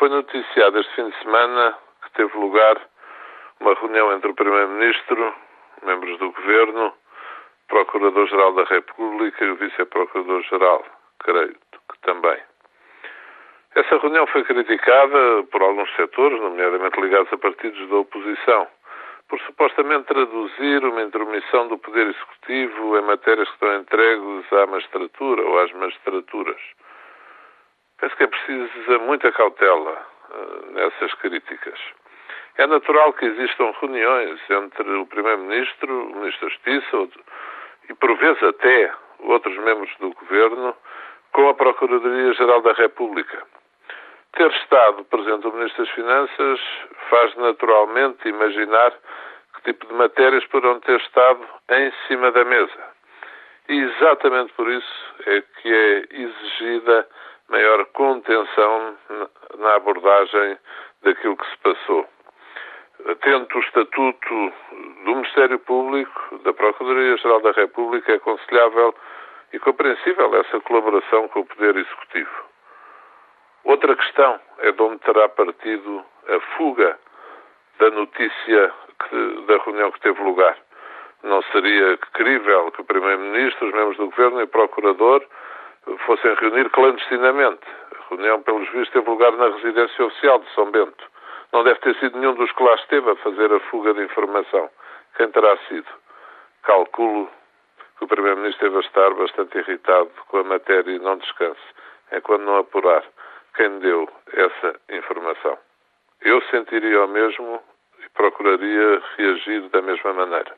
Foi noticiado este fim de semana que teve lugar uma reunião entre o Primeiro-Ministro, membros do Governo, Procurador-Geral da República e o Vice-Procurador-Geral, creio que também. Essa reunião foi criticada por alguns setores, nomeadamente ligados a partidos da oposição, por supostamente traduzir uma intromissão do Poder Executivo em matérias que estão entregues à magistratura ou às magistraturas. Penso que é preciso muita cautela uh, nessas críticas. É natural que existam reuniões entre o Primeiro-Ministro, o Ministro da Justiça e, por vezes, até outros membros do Governo com a Procuradoria-Geral da República. Ter estado presente o Ministro das Finanças faz naturalmente imaginar que tipo de matérias poderão ter estado em cima da mesa. E exatamente por isso é na abordagem daquilo que se passou. Atento o Estatuto do Ministério Público, da Procuradoria-Geral da República, é aconselhável e compreensível essa colaboração com o Poder Executivo. Outra questão é de onde terá partido a fuga da notícia que, da reunião que teve lugar. Não seria crível que o Primeiro-Ministro, os membros do Governo e o Procurador fossem reunir clandestinamente. A reunião, pelos vistos, teve lugar na residência oficial de São Bento. Não deve ter sido nenhum dos que lá esteve a fazer a fuga de informação. Quem terá sido? Calculo que o Primeiro-Ministro deve estar bastante irritado com a matéria e não descanse. É quando não apurar quem deu essa informação. Eu sentiria o mesmo e procuraria reagir da mesma maneira.